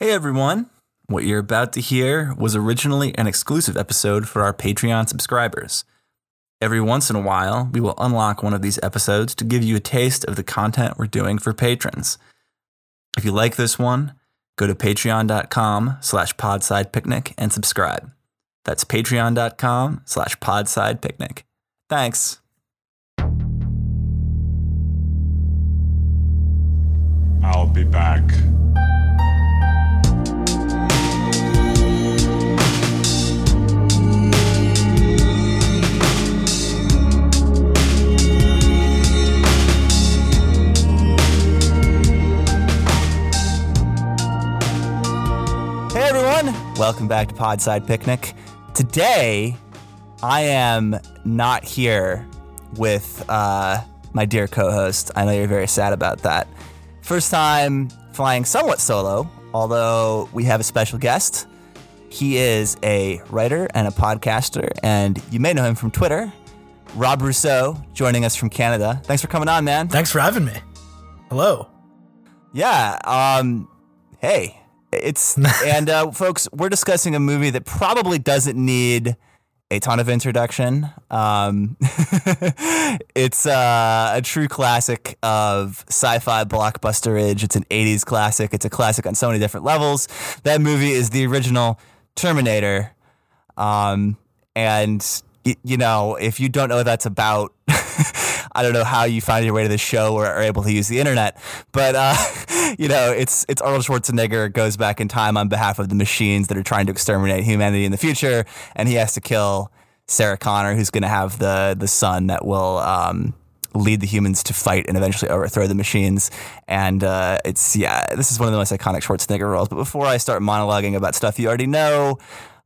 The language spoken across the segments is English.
Hey everyone! What you're about to hear was originally an exclusive episode for our Patreon subscribers. Every once in a while, we will unlock one of these episodes to give you a taste of the content we're doing for patrons. If you like this one, go to patreon.com slash podsidepicnic and subscribe. That's patreon.com slash podsidepicnic. Thanks. I'll be back. Welcome back to Podside Picnic. Today, I am not here with uh, my dear co-host. I know you're very sad about that. First time flying somewhat solo, although we have a special guest. He is a writer and a podcaster, and you may know him from Twitter. Rob Rousseau joining us from Canada. Thanks for coming on, man. Thanks for having me. Hello. Yeah. Um. Hey, it's and uh, folks, we're discussing a movie that probably doesn't need a ton of introduction. Um, it's uh, a true classic of sci-fi blockbusterage. It's an '80s classic. It's a classic on so many different levels. That movie is the original Terminator. Um, and y- you know, if you don't know what that's about. I don't know how you find your way to the show or are able to use the internet, but uh, you know, it's it's Arnold Schwarzenegger goes back in time on behalf of the machines that are trying to exterminate humanity in the future, and he has to kill Sarah Connor, who's going to have the the son that will um, lead the humans to fight and eventually overthrow the machines. And uh, it's yeah, this is one of the most iconic Schwarzenegger roles. But before I start monologuing about stuff you already know,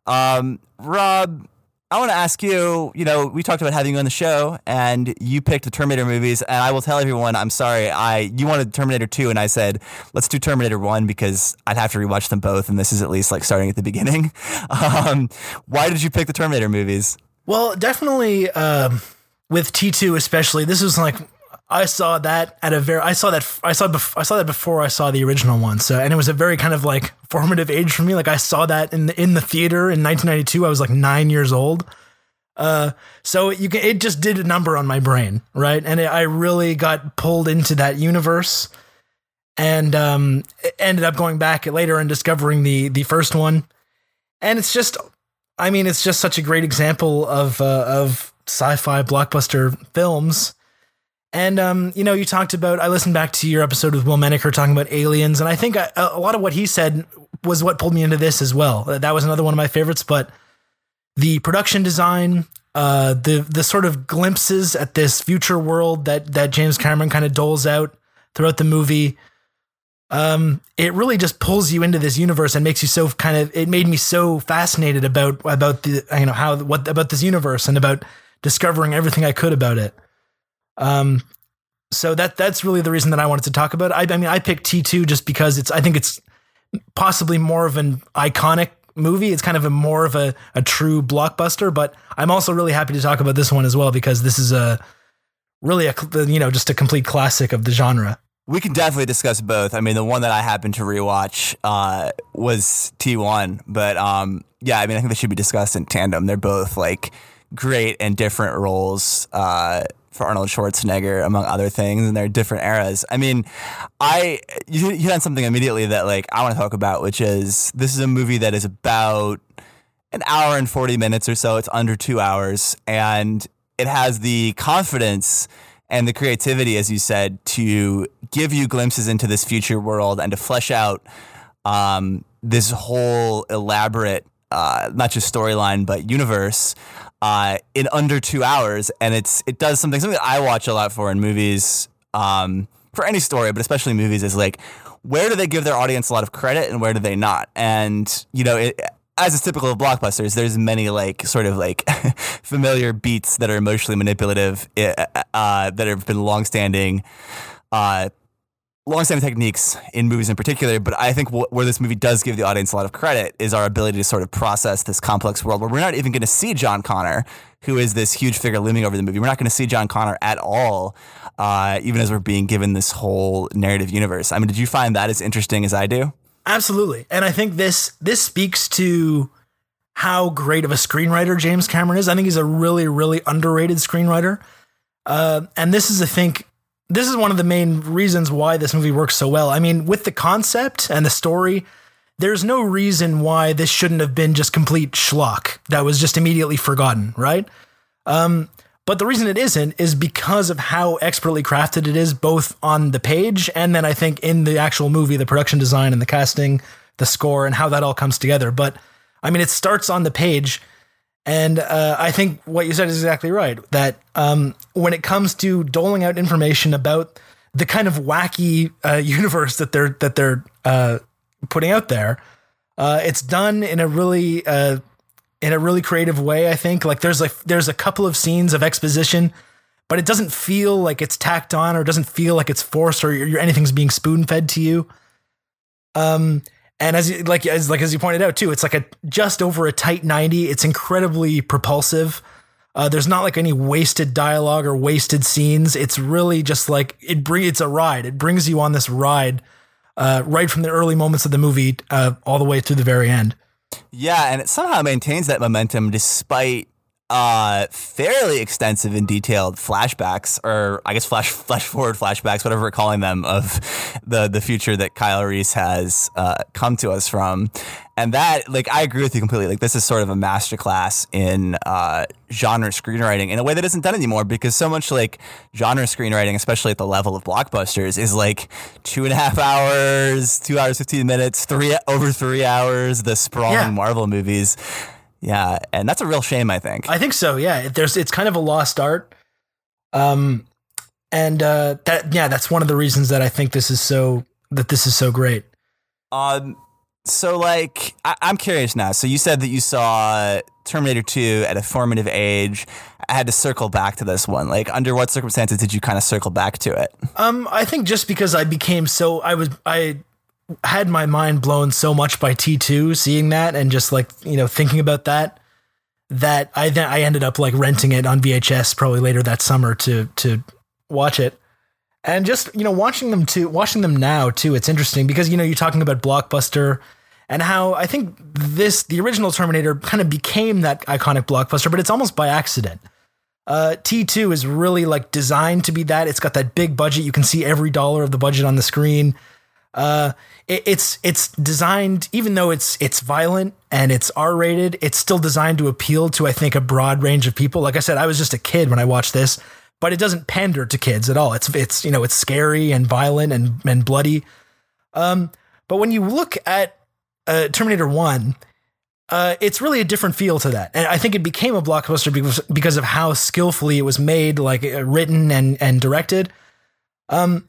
um, Rob. I want to ask you, you know, we talked about having you on the show and you picked the Terminator movies and I will tell everyone, I'm sorry, I you wanted Terminator 2 and I said, let's do Terminator 1 because I'd have to rewatch them both and this is at least like starting at the beginning. Um, why did you pick the Terminator movies? Well, definitely um, with T2 especially. This was like I saw that at a very I saw that I saw bef- I saw that before I saw the original one. So and it was a very kind of like formative age for me. Like I saw that in the, in the theater in 1992. I was like 9 years old. Uh, so you can, it just did a number on my brain, right? And it, I really got pulled into that universe, and um, ended up going back later and discovering the the first one, and it's just, I mean, it's just such a great example of uh, of sci-fi blockbuster films. And um, you know, you talked about. I listened back to your episode with Will Menaker talking about aliens, and I think I, a lot of what he said was what pulled me into this as well. That was another one of my favorites. But the production design, uh, the the sort of glimpses at this future world that that James Cameron kind of doles out throughout the movie, um, it really just pulls you into this universe and makes you so kind of. It made me so fascinated about about the you know how what about this universe and about discovering everything I could about it. Um, so that that's really the reason that I wanted to talk about it. I, I mean, I picked T two just because it's. I think it's possibly more of an iconic movie. It's kind of a more of a, a true blockbuster, but I'm also really happy to talk about this one as well because this is a really a you know just a complete classic of the genre. We can definitely discuss both. I mean, the one that I happened to rewatch uh, was T1, but um, yeah, I mean, I think they should be discussed in tandem. They're both like great and different roles. Uh, for Arnold Schwarzenegger, among other things, and there are different eras. I mean, I you hit on something immediately that like I want to talk about, which is this is a movie that is about an hour and forty minutes or so. It's under two hours, and it has the confidence and the creativity, as you said, to give you glimpses into this future world and to flesh out um, this whole elaborate, uh, not just storyline but universe uh, in under two hours, and it's it does something something that I watch a lot for in movies um, for any story, but especially movies is like where do they give their audience a lot of credit and where do they not? And you know, it, as is typical of blockbusters, there's many like sort of like familiar beats that are emotionally manipulative uh, that have been longstanding. Uh, long-standing techniques in movies in particular, but I think wh- where this movie does give the audience a lot of credit is our ability to sort of process this complex world where we're not even going to see John Connor, who is this huge figure looming over the movie. We're not going to see John Connor at all, uh, even as we're being given this whole narrative universe. I mean, did you find that as interesting as I do? Absolutely. And I think this this speaks to how great of a screenwriter James Cameron is. I think he's a really, really underrated screenwriter. Uh, and this is, I think, this is one of the main reasons why this movie works so well. I mean, with the concept and the story, there's no reason why this shouldn't have been just complete schlock that was just immediately forgotten, right? Um, but the reason it isn't is because of how expertly crafted it is, both on the page and then I think in the actual movie, the production design and the casting, the score, and how that all comes together. But I mean, it starts on the page. And uh, I think what you said is exactly right. That um, when it comes to doling out information about the kind of wacky uh, universe that they're that they're uh, putting out there, uh, it's done in a really uh, in a really creative way. I think like there's like there's a couple of scenes of exposition, but it doesn't feel like it's tacked on or doesn't feel like it's forced or anything's being spoon fed to you. Um, and as you, like as like as you pointed out too, it's like a just over a tight 90. It's incredibly propulsive. Uh, there's not like any wasted dialogue or wasted scenes. It's really just like it bring it's a ride. It brings you on this ride uh, right from the early moments of the movie uh, all the way through the very end. Yeah, and it somehow maintains that momentum despite uh, fairly extensive and detailed flashbacks, or I guess flash flash forward flashbacks, whatever we're calling them, of the the future that Kyle Reese has uh, come to us from, and that like I agree with you completely. Like this is sort of a masterclass in uh, genre screenwriting in a way that isn't done anymore because so much like genre screenwriting, especially at the level of blockbusters, is like two and a half hours, two hours fifteen minutes, three over three hours. The sprawling yeah. Marvel movies yeah, and that's a real shame, I think. I think so. Yeah, there's it's kind of a lost art. Um, and uh, that yeah, that's one of the reasons that I think this is so that this is so great. Um, so like I- am curious now. So you said that you saw Terminator 2 at a formative age. I had to circle back to this one. Like under what circumstances did you kind of circle back to it? Um, I think just because I became so I was I had my mind blown so much by T2 seeing that and just like, you know, thinking about that that I then I ended up like renting it on VHS probably later that summer to to watch it. And just, you know, watching them too, watching them now too, it's interesting because you know, you're talking about Blockbuster and how I think this the original Terminator kind of became that iconic blockbuster, but it's almost by accident. Uh, T2 is really like designed to be that. It's got that big budget. You can see every dollar of the budget on the screen. Uh, it, it's it's designed, even though it's it's violent and it's R rated, it's still designed to appeal to I think a broad range of people. Like I said, I was just a kid when I watched this, but it doesn't pander to kids at all. It's it's you know it's scary and violent and and bloody. Um, but when you look at uh, Terminator One. Uh, it's really a different feel to that, and I think it became a blockbuster because because of how skillfully it was made, like uh, written and and directed. Um,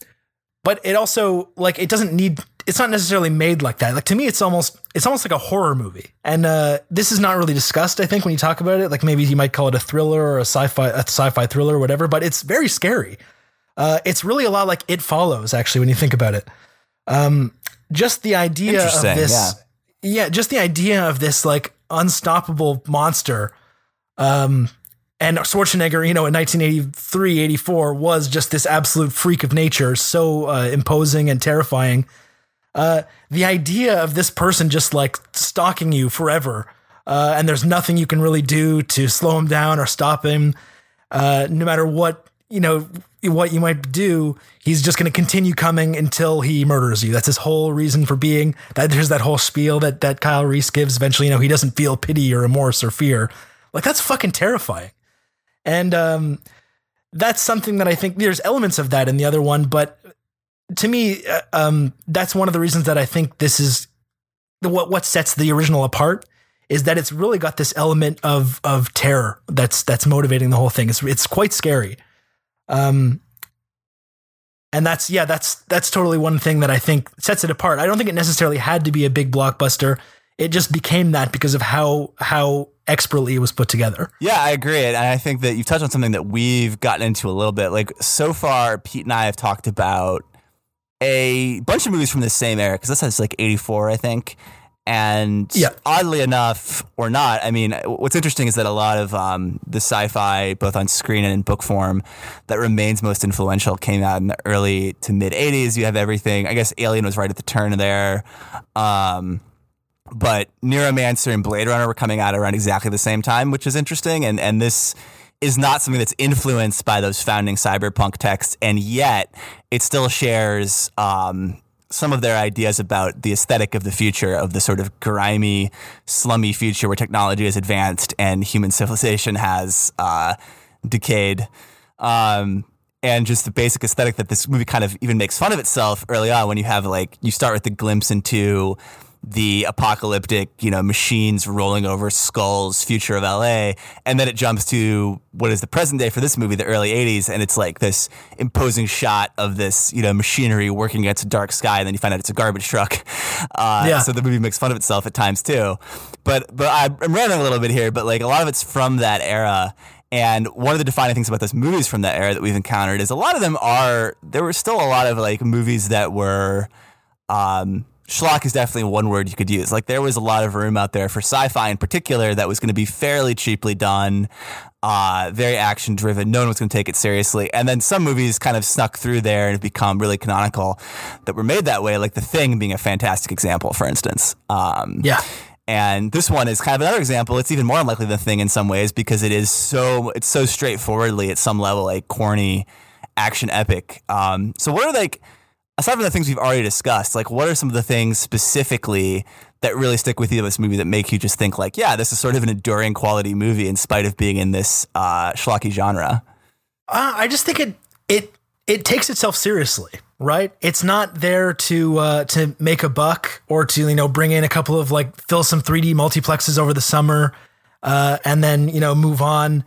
but it also like it doesn't need it's not necessarily made like that. Like to me, it's almost it's almost like a horror movie, and uh, this is not really discussed. I think when you talk about it, like maybe you might call it a thriller or a sci-fi a sci-fi thriller or whatever. But it's very scary. Uh, it's really a lot like It Follows, actually, when you think about it. Um, just the idea of this, yeah. yeah, just the idea of this like unstoppable monster. Um, and Schwarzenegger, you know, in 1983, 84 was just this absolute freak of nature, so uh, imposing and terrifying. Uh, the idea of this person just like stalking you forever, uh, and there's nothing you can really do to slow him down or stop him, uh, no matter what you know what you might do, he's just going to continue coming until he murders you. That's his whole reason for being. That there's that whole spiel that that Kyle Reese gives. Eventually, you know, he doesn't feel pity or remorse or fear. Like that's fucking terrifying. And um, that's something that I think there's elements of that in the other one, but to me, uh, um, that's one of the reasons that I think this is what what sets the original apart is that it's really got this element of of terror that's that's motivating the whole thing. It's it's quite scary. Um, and that's yeah, that's that's totally one thing that I think sets it apart. I don't think it necessarily had to be a big blockbuster. It just became that because of how how expertly it was put together. Yeah, I agree. And I think that you've touched on something that we've gotten into a little bit. Like so far, Pete and I have talked about a bunch of movies from the same era because this is like 84, I think. And Yeah. oddly enough, or not, I mean, what's interesting is that a lot of um, the sci-fi, both on screen and in book form, that remains most influential came out in the early to mid '80s. You have everything. I guess Alien was right at the turn there. Um, but Neuromancer and Blade Runner were coming out around exactly the same time, which is interesting. And and this is not something that's influenced by those founding cyberpunk texts, and yet it still shares um, some of their ideas about the aesthetic of the future of the sort of grimy, slummy future where technology has advanced and human civilization has uh, decayed. Um, and just the basic aesthetic that this movie kind of even makes fun of itself early on when you have like you start with the glimpse into the apocalyptic, you know, machines rolling over skulls, future of LA, and then it jumps to what is the present day for this movie, the early '80s, and it's like this imposing shot of this, you know, machinery working against a dark sky, and then you find out it's a garbage truck. Uh, Yeah. So the movie makes fun of itself at times too. But but I- I'm ranting a little bit here, but like a lot of it's from that era. And one of the defining things about those movies from that era that we've encountered is a lot of them are there were still a lot of like movies that were um, schlock is definitely one word you could use. Like there was a lot of room out there for sci-fi in particular that was going to be fairly cheaply done, uh, very action driven. No one was going to take it seriously. And then some movies kind of snuck through there and have become really canonical that were made that way. Like The Thing being a fantastic example, for instance. Um, Yeah. and this one is kind of another example. It's even more unlikely than The Thing in some ways because it is so it's so straightforwardly at some level a corny action epic. Um, so what are like aside from the things we've already discussed, like what are some of the things specifically that really stick with you in this movie that make you just think like, yeah, this is sort of an enduring quality movie in spite of being in this uh, schlocky genre? Uh, I just think it it it takes itself seriously, right? It's not there to uh, to make a buck or to you know bring in a couple of like fill some 3D multiplexes over the summer, uh, and then you know move on.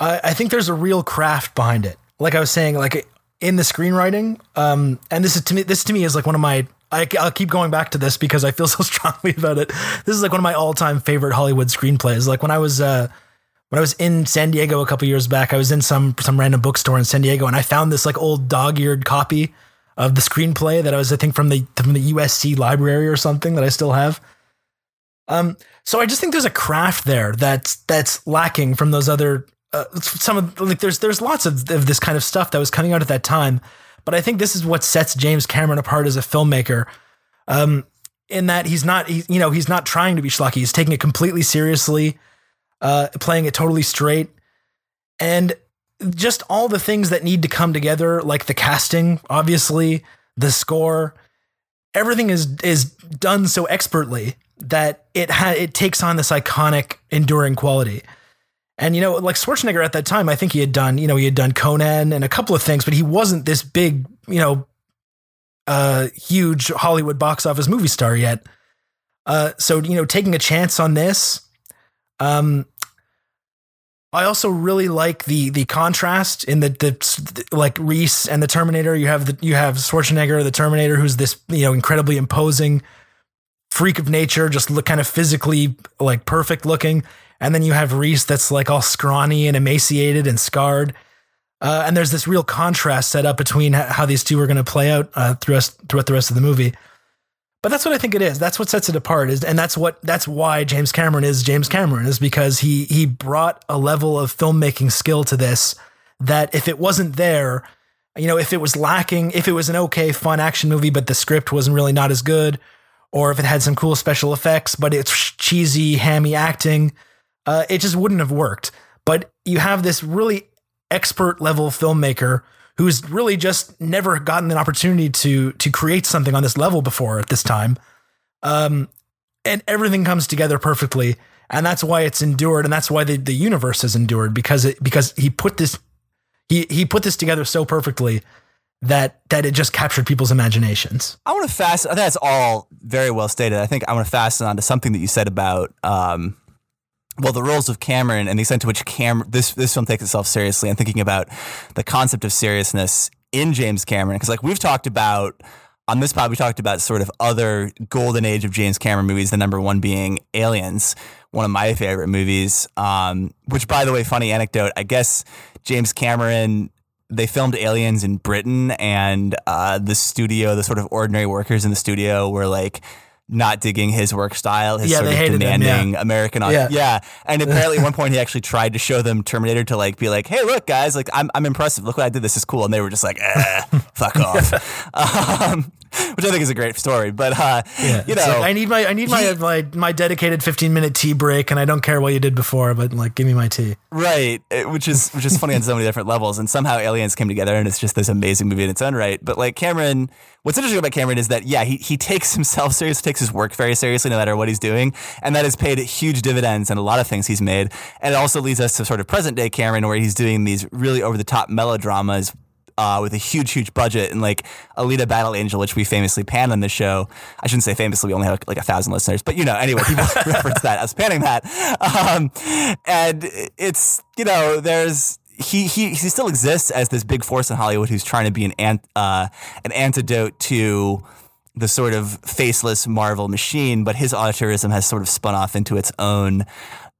I, I think there's a real craft behind it. Like I was saying, like in the screenwriting, um, and this is to me this to me is like one of my. I, I'll keep going back to this because I feel so strongly about it. This is like one of my all-time favorite Hollywood screenplays. Like when I was uh, when I was in San Diego a couple years back, I was in some some random bookstore in San Diego, and I found this like old dog-eared copy of the screenplay that I was I think from the from the USC library or something that I still have. Um, so I just think there's a craft there that's that's lacking from those other uh, some of like there's there's lots of, of this kind of stuff that was coming out at that time, but I think this is what sets James Cameron apart as a filmmaker. Um, in that he's not he, you know he's not trying to be schlocky, he's taking it completely seriously uh, playing it totally straight, and just all the things that need to come together, like the casting, obviously, the score, everything is is done so expertly that it ha- it takes on this iconic, enduring quality. And you know, like Schwarzenegger at that time, I think he had done, you know, he had done Conan and a couple of things, but he wasn't this big, you know, uh, huge Hollywood box office movie star yet. Uh, so you know, taking a chance on this, um, I also really like the the contrast in the the like Reese and the Terminator. You have the you have Schwarzenegger, the Terminator, who's this you know incredibly imposing freak of nature, just look kind of physically like perfect looking, and then you have Reese that's like all scrawny and emaciated and scarred. Uh, and there's this real contrast set up between how these two are going to play out uh, throughout throughout the rest of the movie. But that's what I think it is. That's what sets it apart. Is and that's what that's why James Cameron is James Cameron is because he he brought a level of filmmaking skill to this that if it wasn't there, you know, if it was lacking, if it was an okay fun action movie but the script wasn't really not as good, or if it had some cool special effects but it's cheesy hammy acting, uh, it just wouldn't have worked. But you have this really expert level filmmaker who's really just never gotten an opportunity to to create something on this level before at this time. Um, and everything comes together perfectly, and that's why it's endured, and that's why the, the universe has endured because it because he put this he he put this together so perfectly that that it just captured people's imaginations. I want to fast. I think that's all very well stated. I think I want to fasten on to something that you said about, um, well, the roles of Cameron and the extent to which Cam this this film takes itself seriously, and thinking about the concept of seriousness in James Cameron, because like we've talked about on this pod, we talked about sort of other golden age of James Cameron movies. The number one being Aliens, one of my favorite movies. Um, which, by the way, funny anecdote. I guess James Cameron they filmed Aliens in Britain, and uh, the studio, the sort of ordinary workers in the studio, were like not digging his work style, his Yeah, sort of hated him, demanding yeah. American. au- Yeah. yeah, and apparently at one point he actually tried to show them Terminator to like be like, "Hey, look, guys, like I'm I'm impressive. Look what I did. This is cool." And they were just like, eh, "Fuck off," um, which I think is a great story. But uh, you know, like, I need my I need my, he- my my dedicated 15 minute tea break, and I don't care what you did before, but like give me my tea. Right, it- which is which is funny on so many different levels, and somehow aliens came together, and it's just this amazing movie in its own right. But like Cameron, what's interesting about Cameron is that yeah, he he takes himself seriously, takes his work very seriously, no matter what he's doing, and that has paid huge dividends in a lot of things he's made, and it also leads us to sort of present day Cameron, where he's doing these really over the top melodramas. Uh, with a huge, huge budget and like Alita Battle Angel, which we famously pan on the show. I shouldn't say famously; we only have like a thousand listeners, but you know, anyway, people reference that as panning that. Um, and it's you know, there's he he he still exists as this big force in Hollywood who's trying to be an ant, uh, an antidote to the sort of faceless Marvel machine, but his auteurism has sort of spun off into its own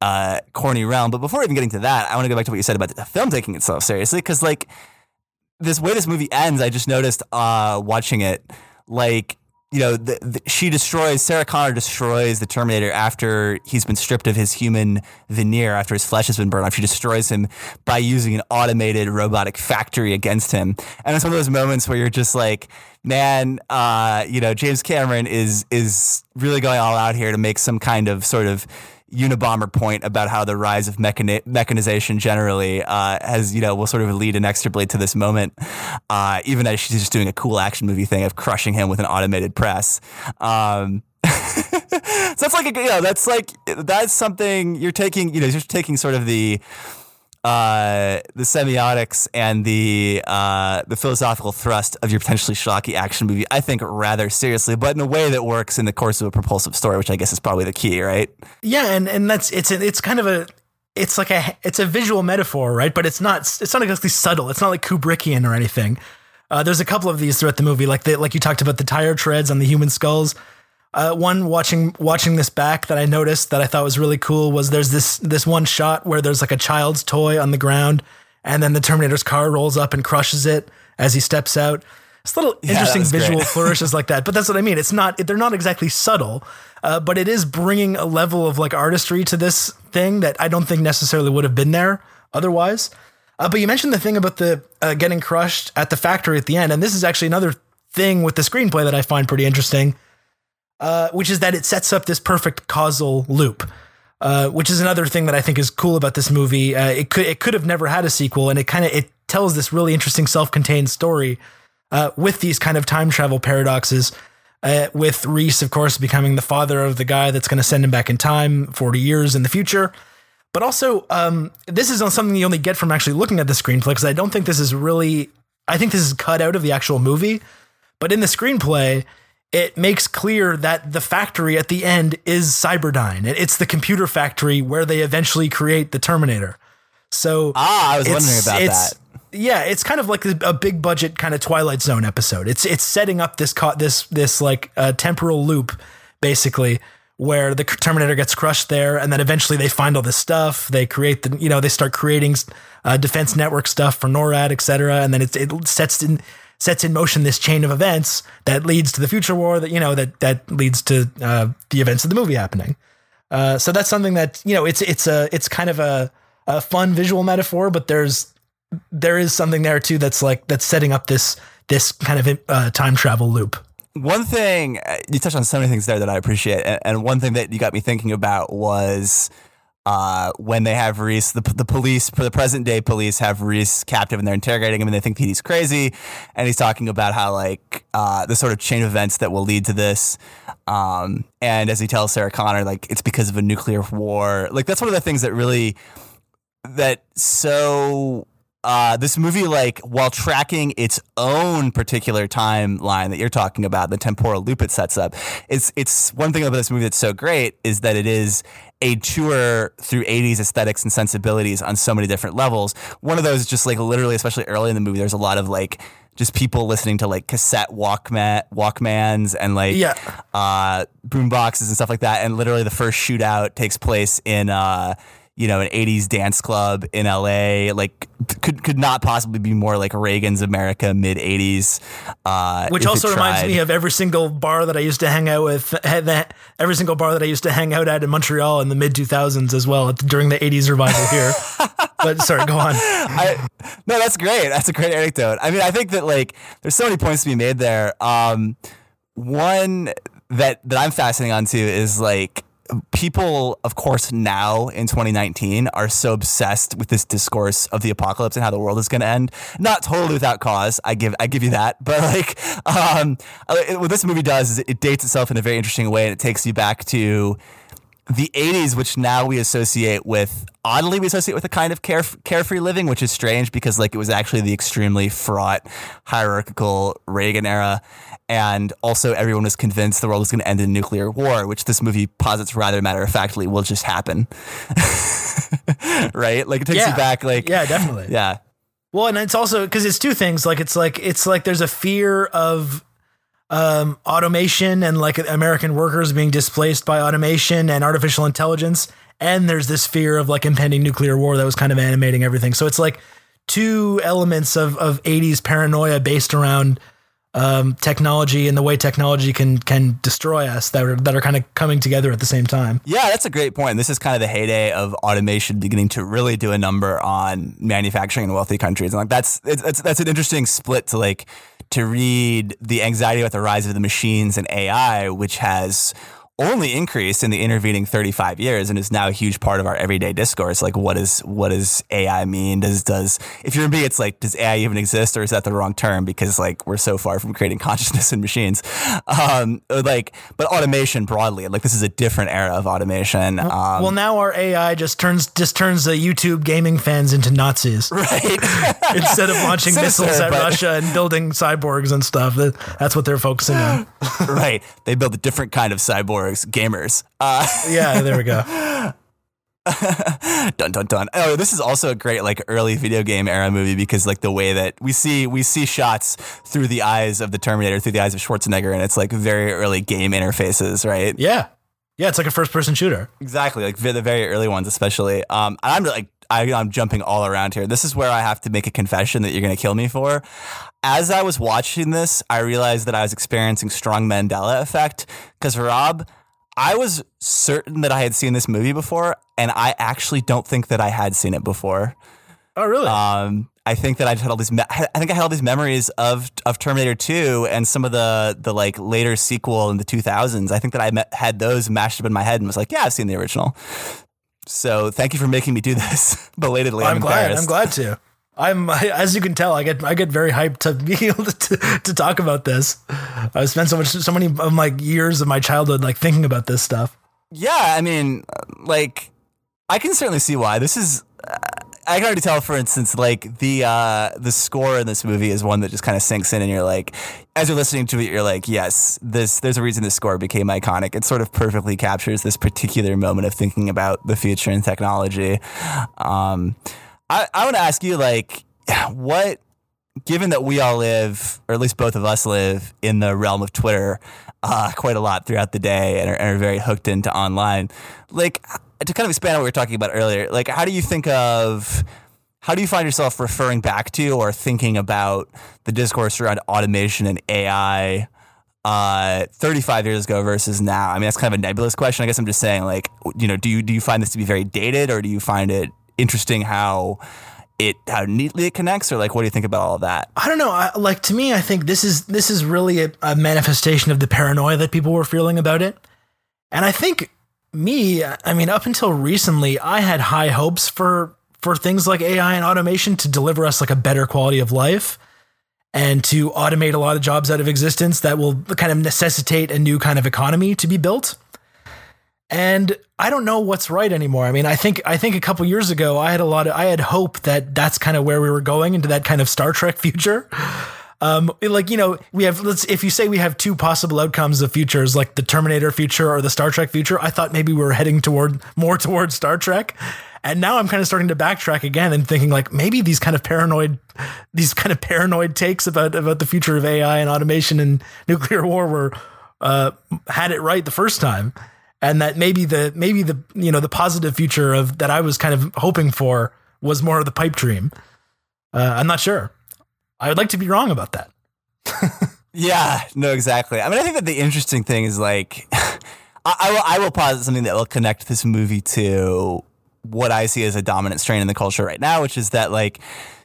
uh, corny realm. But before even getting to that, I want to go back to what you said about the film taking itself seriously, because like this way this movie ends, I just noticed uh, watching it, like you know, the, the, she destroys Sarah Connor destroys the Terminator after he's been stripped of his human veneer, after his flesh has been burned off. She destroys him by using an automated robotic factory against him, and it's one of those moments where you're just like, man, uh, you know, James Cameron is is really going all out here to make some kind of sort of Unabomber point about how the rise of mechani- mechanization generally uh, has, you know, will sort of lead inexorably to this moment, uh, even as she's just doing a cool action movie thing of crushing him with an automated press. Um, so that's like, a, you know, that's like, that's something you're taking, you know, you're taking sort of the, uh, the semiotics and the uh, the philosophical thrust of your potentially schlocky action movie, I think, rather seriously, but in a way that works in the course of a propulsive story, which I guess is probably the key, right? Yeah, and and that's it's it's kind of a it's like a it's a visual metaphor, right? But it's not it's not exactly subtle. It's not like Kubrickian or anything. Uh, there's a couple of these throughout the movie, like the, like you talked about the tire treads on the human skulls. Uh, one watching watching this back that I noticed that I thought was really cool was there's this this one shot where there's like a child's toy on the ground, and then the Terminator's car rolls up and crushes it as he steps out. It's little that interesting visual flourishes like that, but that's what I mean. It's not they're not exactly subtle, uh, but it is bringing a level of like artistry to this thing that I don't think necessarily would have been there otherwise. Uh, but you mentioned the thing about the uh, getting crushed at the factory at the end, and this is actually another thing with the screenplay that I find pretty interesting, uh, which is that it sets up this perfect causal loop. Uh, which is another thing that I think is cool about this movie. Uh, it could it could have never had a sequel, and it kind of it tells this really interesting self-contained story uh, with these kind of time travel paradoxes. Uh, with Reese, of course, becoming the father of the guy that's going to send him back in time 40 years in the future. But also, um, this is something you only get from actually looking at the screenplay because I don't think this is really. I think this is cut out of the actual movie. But in the screenplay, it makes clear that the factory at the end is Cyberdyne. It's the computer factory where they eventually create the Terminator. So Ah, I was wondering about it's- that. Yeah, it's kind of like a, a big budget kind of Twilight Zone episode. It's it's setting up this co- this this like uh, temporal loop, basically, where the Terminator gets crushed there, and then eventually they find all this stuff. They create the you know they start creating uh, defense network stuff for NORAD, et cetera, and then it, it sets in sets in motion this chain of events that leads to the future war. That you know that that leads to uh, the events of the movie happening. Uh, so that's something that you know it's it's a it's kind of a, a fun visual metaphor, but there's there is something there too that's like that's setting up this this kind of uh, time travel loop. One thing uh, you touched on so many things there that I appreciate, and, and one thing that you got me thinking about was uh, when they have Reese, the, the police, the present day police, have Reese captive and they're interrogating him and they think he's crazy, and he's talking about how like uh, the sort of chain of events that will lead to this, um, and as he tells Sarah Connor, like it's because of a nuclear war. Like that's one of the things that really that so uh, this movie, like while tracking its own particular timeline that you're talking about, the temporal loop it sets up, it's it's one thing about this movie that's so great is that it is a tour through 80s aesthetics and sensibilities on so many different levels. One of those is just like literally, especially early in the movie, there's a lot of like just people listening to like cassette Walkman Walkmans and like Yeah. uh, boom boxes and stuff like that. And literally, the first shootout takes place in. Uh, you know, an 80s dance club in LA. Like, could, could not possibly be more like Reagan's America mid 80s. Uh, Which also reminds me of every single bar that I used to hang out with, every single bar that I used to hang out at in Montreal in the mid 2000s as well during the 80s revival here. but sorry, go on. I, no, that's great. That's a great anecdote. I mean, I think that like there's so many points to be made there. Um, one that that I'm fascinating on too is like people, of course, now in 2019 are so obsessed with this discourse of the apocalypse and how the world is going to end. Not totally without cause. I give I give you that, but like um, what this movie does is it dates itself in a very interesting way, and it takes you back to the 80s, which now we associate with, oddly, we associate with a kind of care, carefree living, which is strange because like it was actually the extremely fraught, hierarchical Reagan era. And also, everyone was convinced the world was going to end in nuclear war, which this movie posits rather matter of factly will just happen. right? Like it takes yeah. you back, like yeah, definitely, yeah. Well, and it's also because it's two things. Like it's like it's like there's a fear of um, automation and like American workers being displaced by automation and artificial intelligence. And there's this fear of like impending nuclear war that was kind of animating everything. So it's like two elements of, of 80s paranoia based around um, technology and the way technology can can destroy us that are that are kind of coming together at the same time. Yeah, that's a great point. This is kind of the heyday of automation beginning to really do a number on manufacturing in wealthy countries, and like that's it's, that's an interesting split to like to read the anxiety about the rise of the machines and AI, which has only increased in the intervening 35 years and is now a huge part of our everyday discourse. Like, what is what does AI mean? Does does if you're me, it's like, does AI even exist, or is that the wrong term? Because like we're so far from creating consciousness in machines. Um, like, but automation broadly, like this is a different era of automation. Um, well, now our AI just turns just turns the YouTube gaming fans into Nazis, right? Instead of launching Sinister, missiles at but... Russia and building cyborgs and stuff, that's what they're focusing on. right? They build a different kind of cyborg gamers. Uh, yeah, there we go. dun dun dun. Oh, this is also a great like early video game era movie because like the way that we see we see shots through the eyes of the Terminator, through the eyes of Schwarzenegger, and it's like very early game interfaces, right? Yeah, yeah, it's like a first person shooter. Exactly, like the very early ones, especially. Um, I'm like I, am jumping all around here. This is where I have to make a confession that you're going to kill me for. As I was watching this, I realized that I was experiencing strong Mandela effect because Rob I was certain that I had seen this movie before, and I actually don't think that I had seen it before. Oh, really? Um, I think that I had all these. Me- I think I had all these memories of of Terminator Two and some of the the like later sequel in the 2000s. I think that I met, had those mashed up in my head and was like, "Yeah, I've seen the original." So thank you for making me do this belatedly. I'm, I'm glad. I'm glad to. I'm as you can tell, I get I get very hyped to be able to, to talk about this. I've spent so much so many of my years of my childhood like thinking about this stuff. Yeah, I mean, like I can certainly see why this is. I can already tell, for instance, like the uh, the score in this movie is one that just kind of sinks in, and you're like, as you're listening to it, you're like, yes, this there's a reason this score became iconic. It sort of perfectly captures this particular moment of thinking about the future and technology. Um, I, I want to ask you, like, what, given that we all live, or at least both of us live in the realm of Twitter uh, quite a lot throughout the day and are, and are very hooked into online, like, to kind of expand on what we were talking about earlier, like, how do you think of, how do you find yourself referring back to or thinking about the discourse around automation and AI? Uh, 35 years ago versus now. I mean, that's kind of a nebulous question. I guess I'm just saying, like, you know, do you do you find this to be very dated, or do you find it interesting how it how neatly it connects or like what do you think about all of that? I don't know. I, like to me i think this is this is really a, a, manifestation of the paranoia that people were feeling about it. And i think me i mean up until recently i had high hopes for for things like ai and automation to deliver us like a better quality of life and to automate a lot of jobs out of existence that will kind of necessitate a new kind of economy to be built and I don't know what's right anymore. I mean, I think I think a couple years ago I had a lot of I had hope that that's kind of where we were going into that kind of Star Trek future. Um, like you know, we have let's if you say we have two possible outcomes of futures, like the Terminator future or the Star Trek future. I thought maybe we were heading toward more towards Star Trek, and now I'm kind of starting to backtrack again and thinking like maybe these kind of paranoid, these kind of paranoid takes about about the future of AI and automation and nuclear war were uh, had it right the first time and that maybe the maybe the you know the positive future of that I was kind of hoping for was more of the pipe dream. Uh, I'm not sure. I would like to be wrong about that. Yeah, no, exactly. I mean, I think that the interesting thing is like, I, I, will, I will posit something that will connect this movie to what I see as a dominant strain in the culture right now, which is that like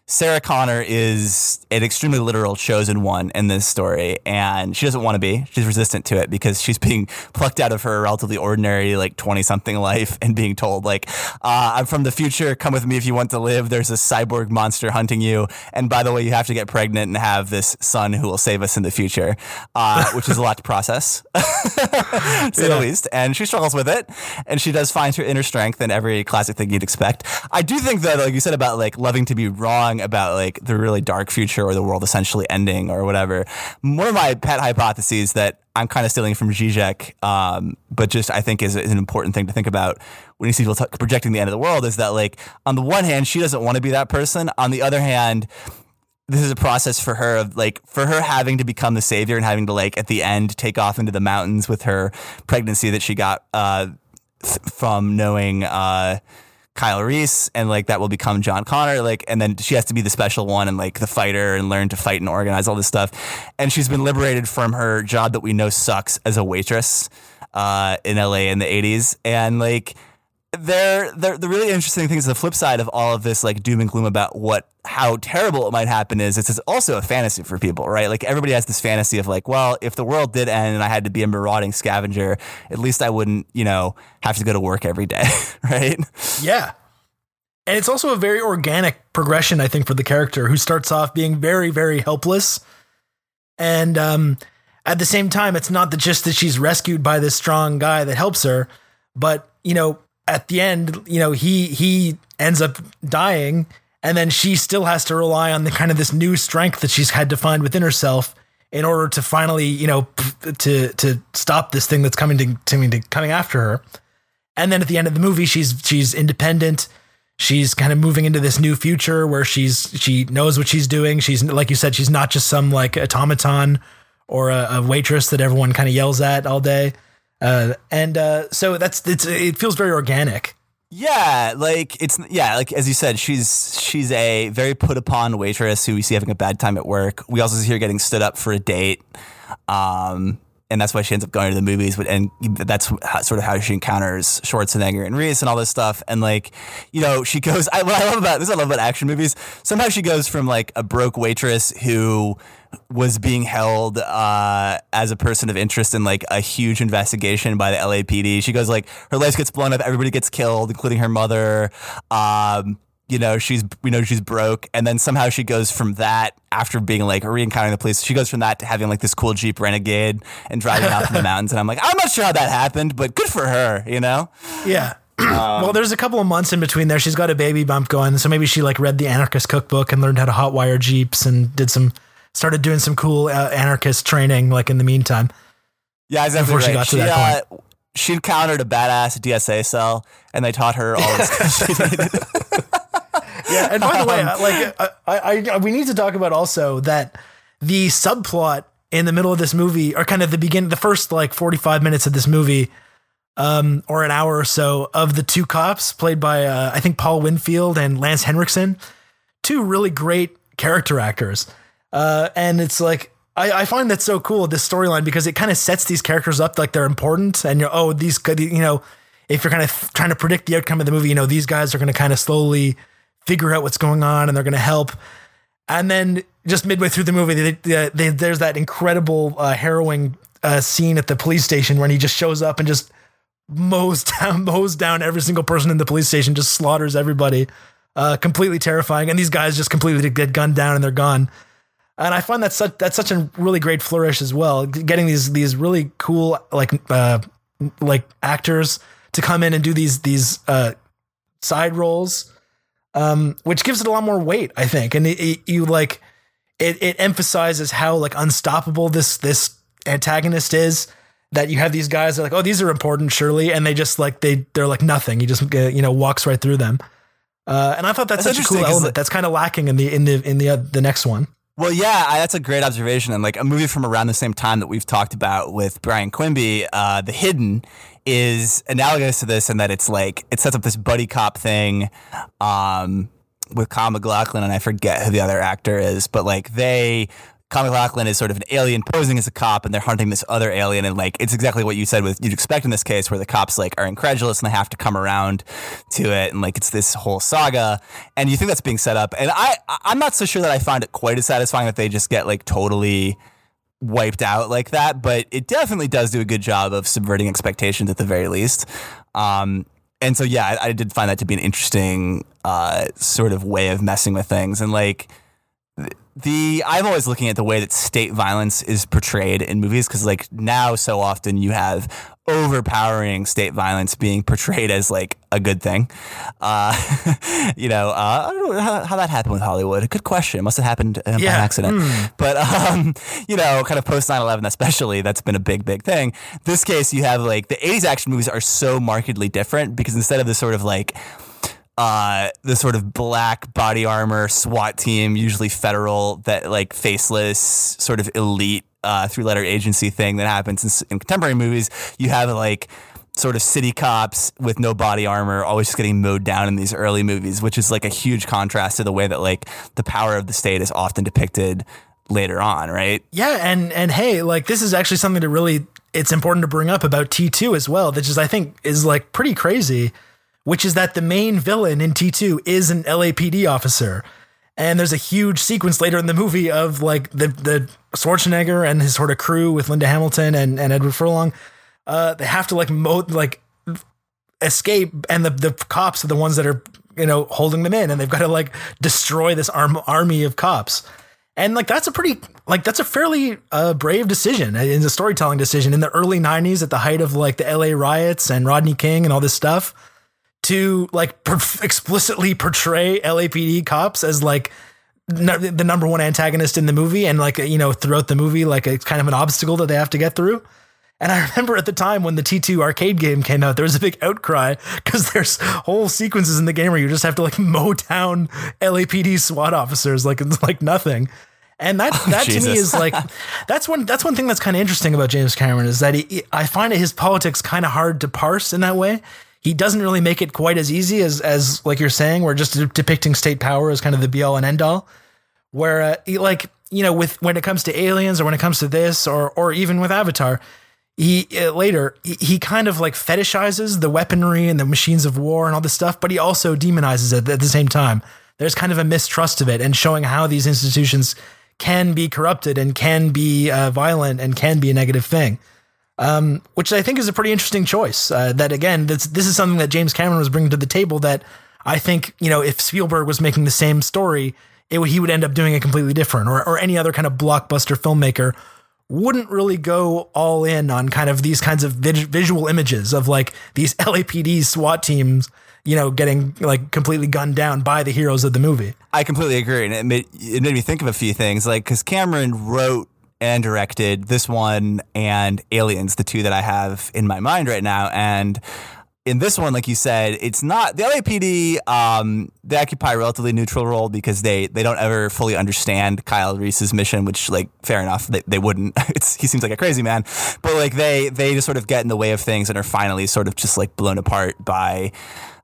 Sarah Connor is an extremely literal chosen one in this story, and she doesn't want to be. She's resistant to it because she's being plucked out of her relatively ordinary, like 20 something life and being told, like, uh, I'm from the future, come with me if you want to live. There's a cyborg monster hunting you. And by the way, you have to get pregnant and have this son who will save us in the future, uh, which is a lot to process, to say the least. And she struggles with it, and she does find her inner strength in every classic thing you'd expect. I do think that, like you said about like loving to be wrong about like the really dark future or the world essentially ending or whatever. One of my pet hypotheses that I'm kind of stealing from Zizek, um, but just I think is, is, an important thing to think about when you see people t- projecting the end of the world is that like on the one hand she doesn't want to be that person, on the other hand this is a process for her of like for her having to become the savior and having to like at the end take off into the mountains with her pregnancy that she got uh, th- from knowing uh, Kyle Reese and like that will become John Connor like and then she has to be the special one and like the fighter and learn to fight and organize all this stuff. And she's been liberated from her job that we know sucks as a waitress uh, in LA in the 80s and like there the really interesting thing is the flip side of all of this like doom and gloom about what how terrible it might happen is it's also a fantasy for people right? Like everybody has this fantasy of like well if the world did end and i had to be a marauding scavenger at least i wouldn't you know have to go to work every day right? Yeah. And it's also a very organic progression i think for the character who starts off being very very helpless. And um at the same time it's not that just that she's rescued by this strong guy that helps her but you know at the end, you know, he he ends up dying, and then she still has to rely on the kind of this new strength that she's had to find within herself in order to finally, you know, to to stop this thing that's coming to, to, to coming after her. And then at the end of the movie, she's she's independent. She's kind of moving into this new future where she's she knows what she's doing. She's like you said, she's not just some like automaton or a, a waitress that everyone kind of yells at all day. Uh, and uh, so that's it's it feels very organic. Yeah, like it's yeah, like as you said, she's she's a very put upon waitress who we see having a bad time at work. We also see her getting stood up for a date. Um, and that's why she ends up going to the movies. And that's sort of how she encounters Schwarzenegger and Reese and all this stuff. And like, you know, she goes. I, what I love about this, I love about action movies. Somehow she goes from like a broke waitress who was being held uh, as a person of interest in like a huge investigation by the LAPD. She goes like her life gets blown up, everybody gets killed, including her mother. Um, you know she's we know she's broke. And then somehow she goes from that after being like re-encountering the police she goes from that to having like this cool jeep renegade and driving out in the mountains. And i'm like i'm not sure how that happened but good for her you know? Yeah. Um, well there's a couple of months in between there. She's got a baby bump going. So maybe she like read the anarchist cookbook and learned how to hotwire jeeps and did some started doing some cool uh, anarchist training like in the meantime yeah exactly before right. she got to she, that point uh, she encountered a badass DSA cell, and they taught her all the stuff she needed. yeah, and by the way, um, like I, I, I, we need to talk about also that the subplot in the middle of this movie, or kind of the beginning, the first like forty five minutes of this movie, um, or an hour or so of the two cops played by uh, I think Paul Winfield and Lance Henriksen, two really great character actors, uh, and it's like I, I, find that so cool this storyline because it kind of sets these characters up like they're important and you're oh these could you know if you're kind of trying to predict the outcome of the movie you know these guys are going to kind of slowly figure out what's going on and they're going to help. And then just midway through the movie, they, they, they, there's that incredible uh, harrowing uh, scene at the police station when he just shows up and just mows down mows down every single person in the police station, just slaughters everybody. Uh, completely terrifying, and these guys just completely get gunned down and they're gone. And I find that such that's such a really great flourish as well. Getting these these really cool like uh, like actors to come in and do these these uh, side roles um, which gives it a lot more weight, I think. And it, it, you like it, it emphasizes how like unstoppable this this antagonist is. That you have these guys that are like, oh, these are important, surely, and they just like they they're like nothing. He just uh, you know walks right through them. Uh, and I thought that's, that's such a cool element. That's kind of lacking in the in the in the uh, the next one. Well, yeah, I, that's a great observation. And like a movie from around the same time that we've talked about with Brian Quimby, uh, The Hidden, is analogous to this in that it's like it sets up this buddy cop thing um, with Kyle MacLachlan, and I forget who the other actor is, but like they Kyle MacLachlan is sort of an alien posing as a cop, and they're hunting this other alien, and like it's exactly what you said with you'd expect in this case, where the cops like are incredulous and they have to come around to it, and like it's this whole saga, and you think that's being set up, and I I'm not so sure that I find it quite as satisfying that they just get like totally wiped out like that, but it definitely does do a good job of subverting expectations at the very least. Um, and so yeah, I, I, did find that to be an interesting uh, sort of way of messing with things, and like the I'm always looking at the way that state violence is portrayed in movies because like now so often you have overpowering state violence being portrayed as like a good thing. Uh, you know, uh, I don't know how, how, that happened with Hollywood. Good question. It must have happened um, yeah. by accident. Mm. But um, you know, kind of post 9/11 especially, that's been a big big thing. This case, you have like the 80s action movies are so markedly different because instead of the sort of like uh, the sort of black body armor SWAT team, usually federal, that like faceless sort of elite uh, three letter agency thing that happens in, in, contemporary movies. You have like sort of city cops with no body armor always just getting mowed down in these early movies, which is like a huge contrast to the way that like the power of the state is often depicted later on, right? Yeah, and and hey, like this is actually something to really it's important to bring up about T2 as well, which is I think is like pretty crazy which is that the main villain in T2 is an LAPD officer. And there's a huge sequence later in the movie of like the the Schwarzenegger and his sort of crew with Linda Hamilton and, and Edward Furlong. Uh, they have to like mo- like escape, and the the cops are the ones that are you know holding them in, and they've got to like destroy this arm- army of cops. And like that's a pretty like that's a fairly uh, brave decision in a storytelling decision in the early '90s at the height of like the LA riots and Rodney King and all this stuff to like per- explicitly portray LAPD cops as like the number one antagonist in the movie and like you know throughout the movie like it's kind of an obstacle that they have to get through. And I remember at the time when the T2 arcade game came out, there was a big outcry because there's whole sequences in the game where you just have to like mow down LAPD SWAT officers like it's like nothing. And that oh, that to me is like that's one that's one thing that's kind of interesting about James Cameron is that he, I find his politics kind of hard to parse in that way he doesn't really make it quite as easy as as like you're saying, where just de- depicting state power as kind of the be all and end all. Where uh, he, like you know, with when it comes to aliens or when it comes to this or or even with Avatar, he uh, later he, he, kind of like fetishizes the weaponry and the machines of war and all this stuff, but he also demonizes it at the same time. There's kind of a mistrust of it and showing how these institutions can be corrupted and can be uh, violent and can be a negative thing um, which I think is a pretty interesting choice. Uh, that again, this, this is something that James Cameron was bringing to the table. That I think you know, if Spielberg was making the same story, it he would end up doing it completely different, or or any other kind of blockbuster filmmaker wouldn't really go all in on kind of these kinds of visual images of like these LAPD SWAT teams, you know, getting like completely gunned down by the heroes of the movie. I completely agree, and it made it made me think of a few things, like because Cameron wrote and directed this one and Aliens, the two that I have in my mind right now. And in this one, like you said, it's not the LAPD. Um, they occupy a relatively neutral role because they they don't ever fully understand Kyle Reese's mission, which like fair enough, they, they wouldn't. It's he seems like a crazy man, but like they they just sort of get in the way of things and are finally sort of just like blown apart by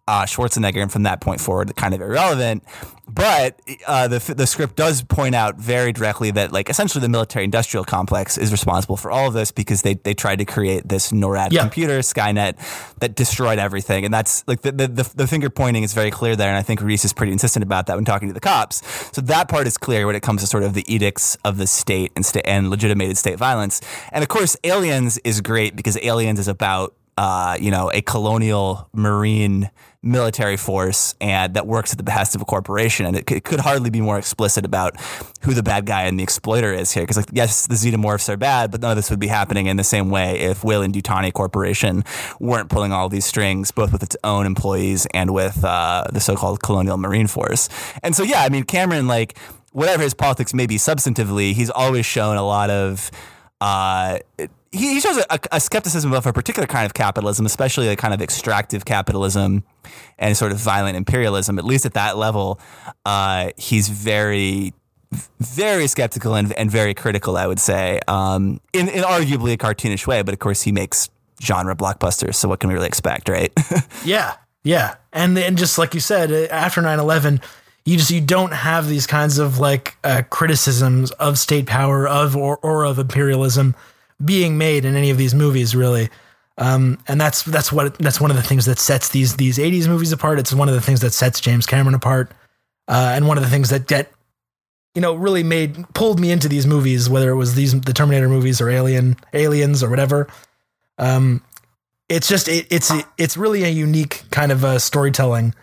uh, Schwarzenegger, and from that point forward, kind of irrelevant. But uh, the the script does point out very directly that like essentially the military industrial complex is responsible for all of this because they they tried to create this NORAD yeah. computer Skynet that destroyed everything, and that's like the, the, the the finger pointing is very clear there, and I think Reese is pretty insistent about that when talking to the cops. So that part is clear when it comes to sort of the edicts of the state and state and legitimated state violence, and of course Aliens is great because Aliens is about uh, you know a colonial marine military force and that works at the behest of a corporation. And it, it could hardly be more explicit about who the bad guy and the exploiter is here. Because, like, yes, the xenomorphs are bad, but none of this would be happening in the same way if Weyland-Yutani Corporation weren't pulling all these strings, both with its own employees and with uh, the so-called colonial marine force. And so, yeah, I mean, Cameron, like, whatever his politics may be substantively, he's always shown a lot of uh, he, he shows a, a, skepticism of a particular kind of capitalism, especially a kind of extractive capitalism and sort of violent imperialism. At least at that level, uh, he's very very skeptical and, and very critical, I would say, um, in, in arguably a cartoonish way. But of course, he makes genre blockbusters. So what can we really expect, right? yeah, yeah, and and just like you said, uh, after 9-11, you just you don't have these kinds of like uh, criticisms of state power of or, or of imperialism being made in any of these movies, really. Um, and that's that's what that's one of the things that sets these these 80s movies apart. It's one of the things that sets James Cameron apart, uh, and one of the things that get you know really made pulled me into these movies, whether it was these the Terminator movies or Alien Aliens or whatever. Um, it's just it, it's it's really a unique kind of uh, storytelling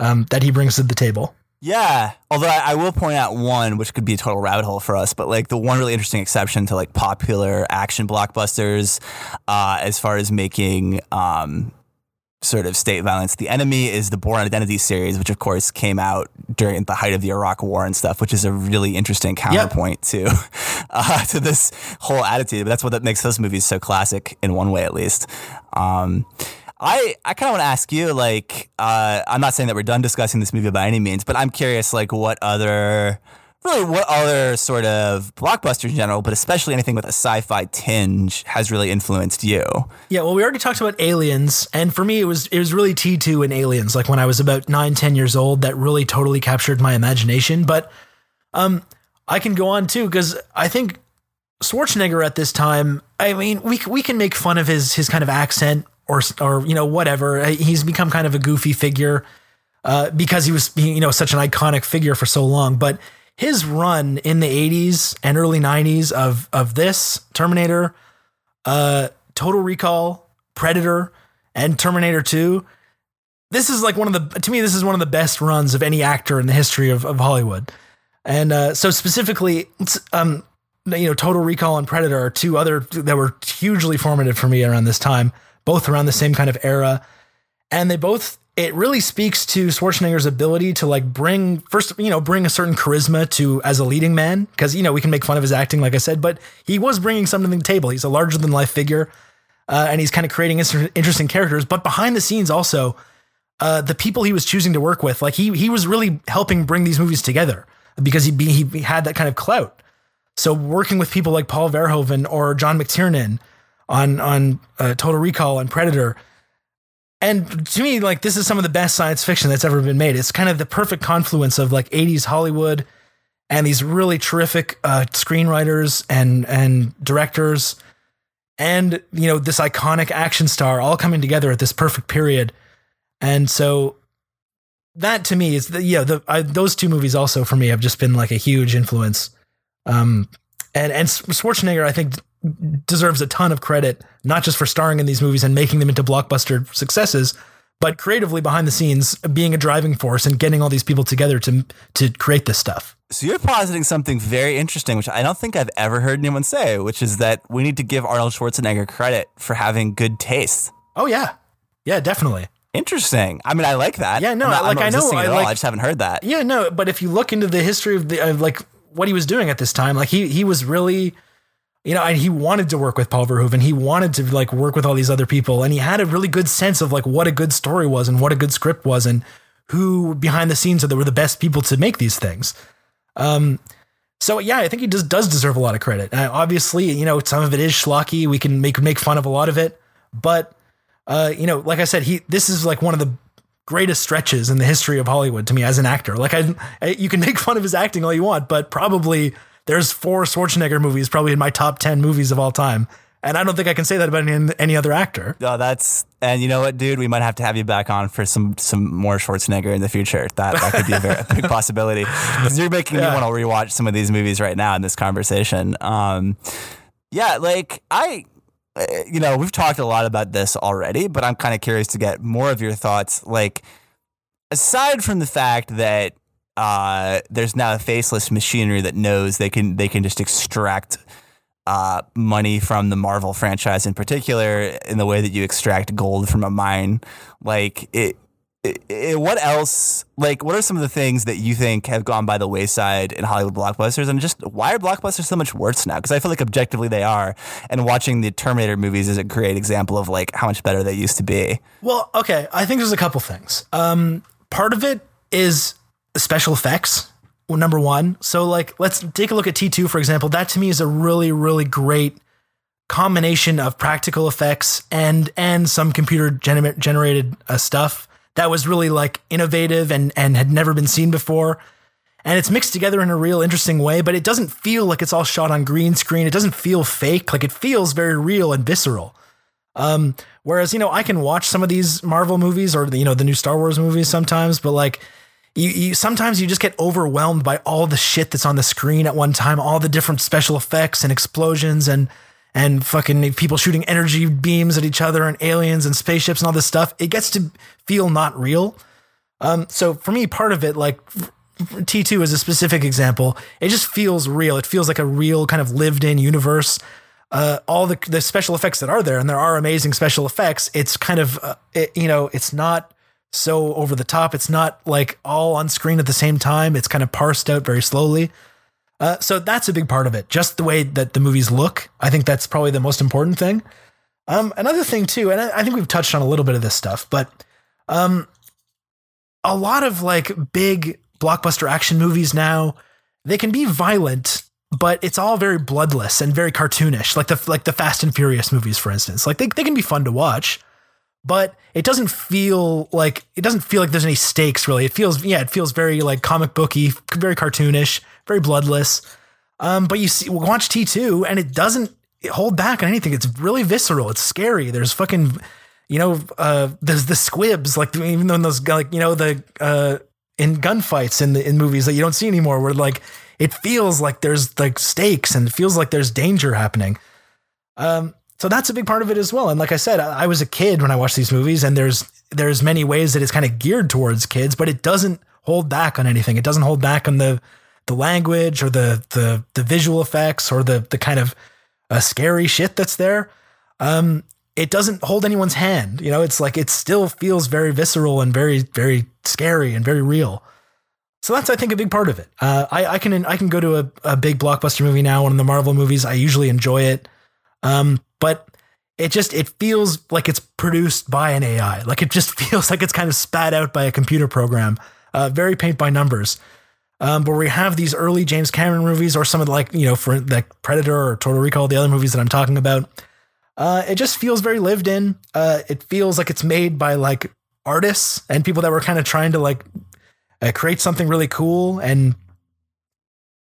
um, that he brings to the table. Yeah, although I, I, will point out one, which could be a total rabbit hole for us, but like the one really interesting exception to like popular action blockbusters, uh, as far as making um, sort of state violence the enemy, is the Bourne Identity series, which of course came out during the height of the Iraq War and stuff, which is a really interesting counterpoint yep. to uh, to this whole attitude. But that's what that makes those movies so classic in one way, at least. Um, I, I kind of want to ask you, like, uh, I'm not saying that we're done discussing this movie by any means, but I'm curious, like, what other, really, what other sort of blockbusters in general, but especially anything with a sci-fi tinge, has really influenced you? Yeah, well, we already talked about Aliens, and for me, it was it was really T2 and Aliens, like when I was about nine, ten years old, that really totally captured my imagination. But, um, I can go on too because I think Schwarzenegger at this time, I mean, we we can make fun of his his kind of accent or or you know whatever. Uh, he's become kind of a goofy figure uh, because he was you know such an iconic figure for so long. But his run in the '80s and early '90s of of this Terminator, uh, Total Recall, Predator, and Terminator 2. This is like one of the to me this is one of the best runs of any actor in the history of, of Hollywood. And uh, so specifically, um, you know, Total Recall and Predator are two other that were hugely formative for me around this time both around the same kind of era. And they both, it really speaks to Schwarzenegger's ability to like bring, first, you know, bring a certain charisma to as a leading man. Cause, you know, we can make fun of his acting, like I said, but he was bringing something to the table. He's a larger than life figure. Uh, and he's kind of creating interesting characters. But behind the scenes, also, uh, the people he was choosing to work with, like he he was really helping bring these movies together because he he had that kind of clout. So working with people like Paul Verhoeven or John McTiernan on on uh, Total Recall and Predator. And to me, like this is some of the best science fiction that's ever been made. It's kind of the perfect confluence of like 80s Hollywood and these really terrific uh, screenwriters and and directors, and you know this iconic action star all coming together at this perfect period. And so that to me is the yeah the I, those two movies also for me have just been like a huge influence. Um, and and Schwarzenegger I think deserves a ton of credit, not just for starring in these movies and making them into blockbuster successes, but creatively behind the scenes, being a driving force and getting all these people together to to create this stuff. So you're positing something very interesting, which I don't think I've ever heard anyone say, which is that we need to give Arnold Schwarzenegger credit for having good taste. Oh yeah, yeah, definitely. Interesting. I mean, I like that. Yeah, no, not, like I know, I, like, I just haven't heard that. Yeah, no, but if you look into the history of the of like what he was doing at this time, like he he was really you know, and he wanted to work with Paul Verhoeven. He wanted to like work with all these other people, and he had a really good sense of like what a good story was and what a good script was, and who behind the scenes that were the best people to make these things. Um, so yeah, I think he does does deserve a lot of credit. Uh, obviously, you know, some of it is schlocky. We can make make fun of a lot of it, but uh, you know, like I said, he this is like one of the greatest stretches in the history of Hollywood to me as an actor. Like I, you can make fun of his acting all you want, but probably there's four Schwarzenegger movies probably in my top 10 movies of all time. And I don't think I can say that about any, any other actor. No, that's and you know what, dude, we might have to have you back on for some some more Schwarzenegger in the future. That that could be a, very, big possibility because you're making yeah. me want to rewatch some of these movies right now in this conversation. Um, yeah, like I, you know, we've talked a lot about this already, but I'm kind of curious to get more of your thoughts. Like, aside from the fact that uh, there's now a faceless machinery that knows they can they can just extract uh, money from the Marvel franchise in particular in the way that you extract gold from a mine. Like it, it, it, what else? Like what are some of the things that you think have gone by the wayside in Hollywood blockbusters, and just why are blockbusters so much worse now? Because I feel like objectively they are, and watching the Terminator movies is a great example of like how much better they used to be. Well, okay, I think there's a couple things. Um, part of it is special effects. number one. So like, let's take a look at T2 for example. That to me is a really really great combination of practical effects and and some computer gener- generated uh, stuff that was really like innovative and and had never been seen before. And it's mixed together in a real interesting way, but it doesn't feel like it's all shot on green screen. It doesn't feel fake. Like it feels very real and visceral. Um, whereas, you know, I can watch some of these Marvel movies or the, you know, the new Star Wars movies sometimes, but like you, you sometimes you just get overwhelmed by all the shit that's on the screen at one time, all the different special effects and explosions and and fucking people shooting energy beams at each other and aliens and spaceships and all this stuff. It gets to feel not real. Um, so for me, part of it, like T2 is a specific example. It just feels real. It feels like a real kind of lived in universe. Uh, all the, the special effects that are there, and there are amazing special effects. It's kind of, uh, it, you know, it's not so over the top. It's not like all on screen at the same time. It's kind of parsed out very slowly. Uh, so that's a big part of it. Just the way that the movies look. I think that's probably the most important thing. Um, another thing too, and I, I think we've touched on a little bit of this stuff, but um, a lot of like big blockbuster action movies now, they can be violent, but it's all very bloodless and very cartoonish, like the like the Fast and Furious movies, for instance. Like they, they can be fun to watch, but it doesn't feel like it doesn't feel like there's any stakes really. It feels yeah, it feels very like comic booky, very cartoonish, very bloodless. Um, but you see, watch T two, and it doesn't hold back on anything. It's really visceral. It's scary. There's fucking, you know, uh, there's the squibs, like even though in those like you know the uh, in gunfights in the in movies that you don't see anymore, where like it feels like there's like stakes and it feels like there's danger happening. Um, so that's a big part of it as well. And like I said, I, was a kid when I watched these movies, and there's there's many ways that it's kind of geared towards kids, but it doesn't hold back on anything. It doesn't hold back on the the language or the the the visual effects or the the kind of uh, scary shit that's there. Um, it doesn't hold anyone's hand. You know, it's like it still feels very visceral and very very scary and very real. So that's I think a big part of it. Uh, I, I can I can go to a, a big blockbuster movie now, one of the Marvel movies. I usually enjoy it. Um, but it just it feels like it's produced by an AI. Like it just feels like it's kind of spat out by a computer program. Uh, very paint by numbers. Um, but we have these early James Cameron movies, or some of the, like you know, for like Predator or Total Recall, the other movies that I'm talking about. Uh, it just feels very lived in. Uh, it feels like it's made by like artists and people that were kind of trying to like uh, create something really cool. And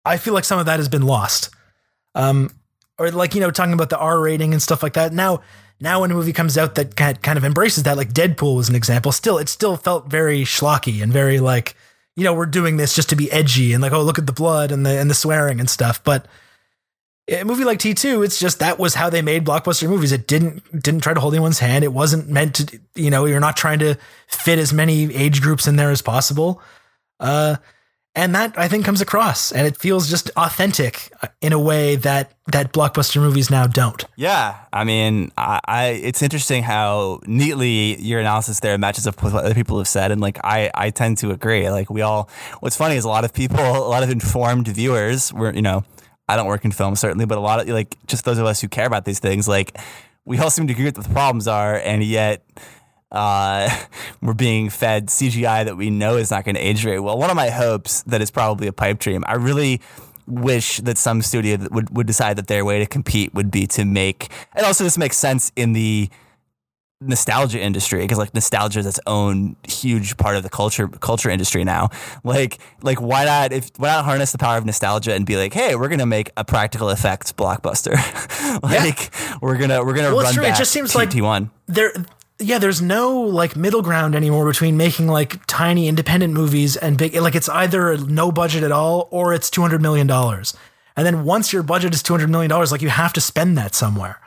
I feel like some of that has been lost. Um, or like you know talking about the R rating and stuff like that. Now, now when a movie comes out that kind of embraces that, like Deadpool was an example. Still, it still felt very schlocky and very like you know we're doing this just to be edgy and like oh look at the blood and the and the swearing and stuff. But a movie like T two, it's just that was how they made blockbuster movies. It didn't didn't try to hold anyone's hand. It wasn't meant to you know you're not trying to fit as many age groups in there as possible. Uh, and that I think comes across and it feels just authentic in a way that that blockbuster movies now don't. Yeah, I mean, I, I it's interesting how neatly your analysis there matches up with what other people have said, and like I I tend to agree. Like we all, what's funny is a lot of people, a lot of informed viewers, were you know, I don't work in film certainly, but a lot of like just those of us who care about these things, like we all seem to agree what the problems are, and yet uh, we're being fed CGI that we know is not going to age very well. One of my hopes that is probably a pipe dream. I really wish that some studio would, would decide that their way to compete would be to make, and also this makes sense in the nostalgia industry because like nostalgia is its own huge part of the culture culture industry now like like why not if why not harness the power of nostalgia and be like hey we're gonna make a practical effects blockbuster like yeah. we're gonna we're gonna well, run true. back it just seems T- like T1 there yeah, there's no like middle ground anymore between making like tiny independent movies and big. Like it's either no budget at all or it's two hundred million dollars. And then once your budget is two hundred million dollars, like you have to spend that somewhere.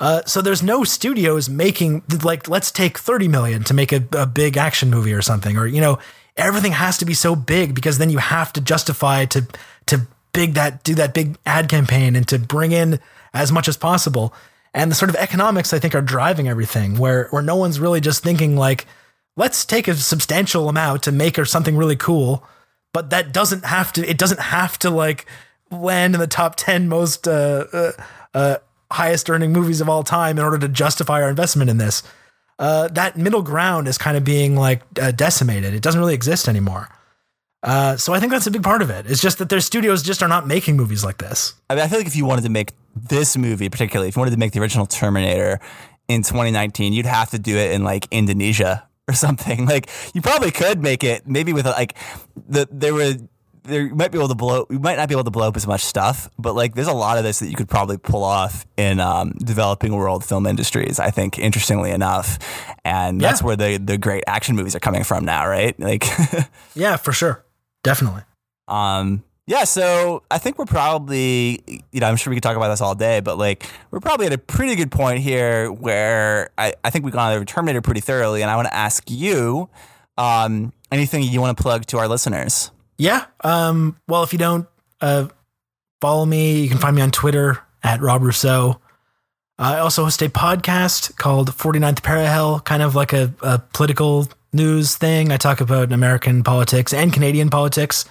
Uh, so there's no studios making like let's take thirty million to make a, a big action movie or something, or you know everything has to be so big because then you have to justify to to big that do that big ad campaign and to bring in as much as possible and the sort of economics I think are driving everything where where no one's really just thinking like let's take a substantial amount to make or something really cool. But that doesn't have to it doesn't have to like land in the top 10 most uh, uh, uh, highest earning movies of all time in order to justify our investment in this. Uh, that middle ground is kind of being like uh, decimated. It doesn't really exist anymore Uh, so I think that's a big part of it. It's just that their studios just are not making movies like this. I mean, I feel like if you wanted to make this movie, particularly if you wanted to make the original Terminator in 2019, you'd have to do it in like Indonesia or something. Like you probably could make it maybe with like the there were there you might be able to blow you might not be able to blow up as much stuff, but like there's a lot of this that you could probably pull off in um, developing world film industries. I think interestingly enough, and that's where the the great action movies are coming from now, right? Like. Yeah, for sure. Definitely. Um, yeah, so I think we're probably, you know, I'm sure we could talk about this all day, but like we're probably at a pretty good point here where I, I think we've gone over Terminator pretty thoroughly, and I want to ask you um, anything you want to plug to our listeners. Yeah. Um, well, if you don't uh, follow me, you can find me on Twitter at Rob Rousseau. I also host a podcast called 49th Parallel, kind of like a, a political news thing. I talk about American politics and Canadian politics.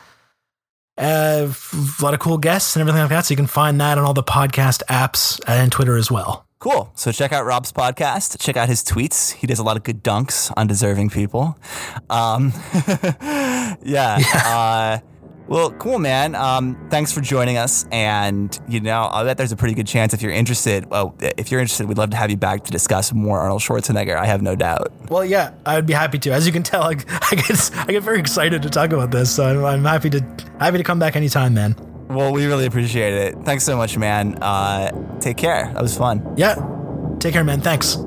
Uh, a lot of cool guests and everything like that. So you can find that on all the podcast apps and Twitter as well. Cool. So check out Rob's podcast. Check out his tweets. He does a lot of good dunks on deserving people. Um, yeah. Uh, well, cool, man. Um, thanks for joining us. And you know, I bet there's a pretty good chance if you're interested. Well, if you're interested, we'd love to have you back to discuss more Arnold Schwarzenegger. I have no doubt. Well, yeah, I would be happy to. As you can tell, I, I get I get very excited to talk about this. So I'm, I'm happy to happy to come back anytime, man. Well, we really appreciate it. Thanks so much, man. Uh, take care. That was fun. Yeah, take care, man. Thanks.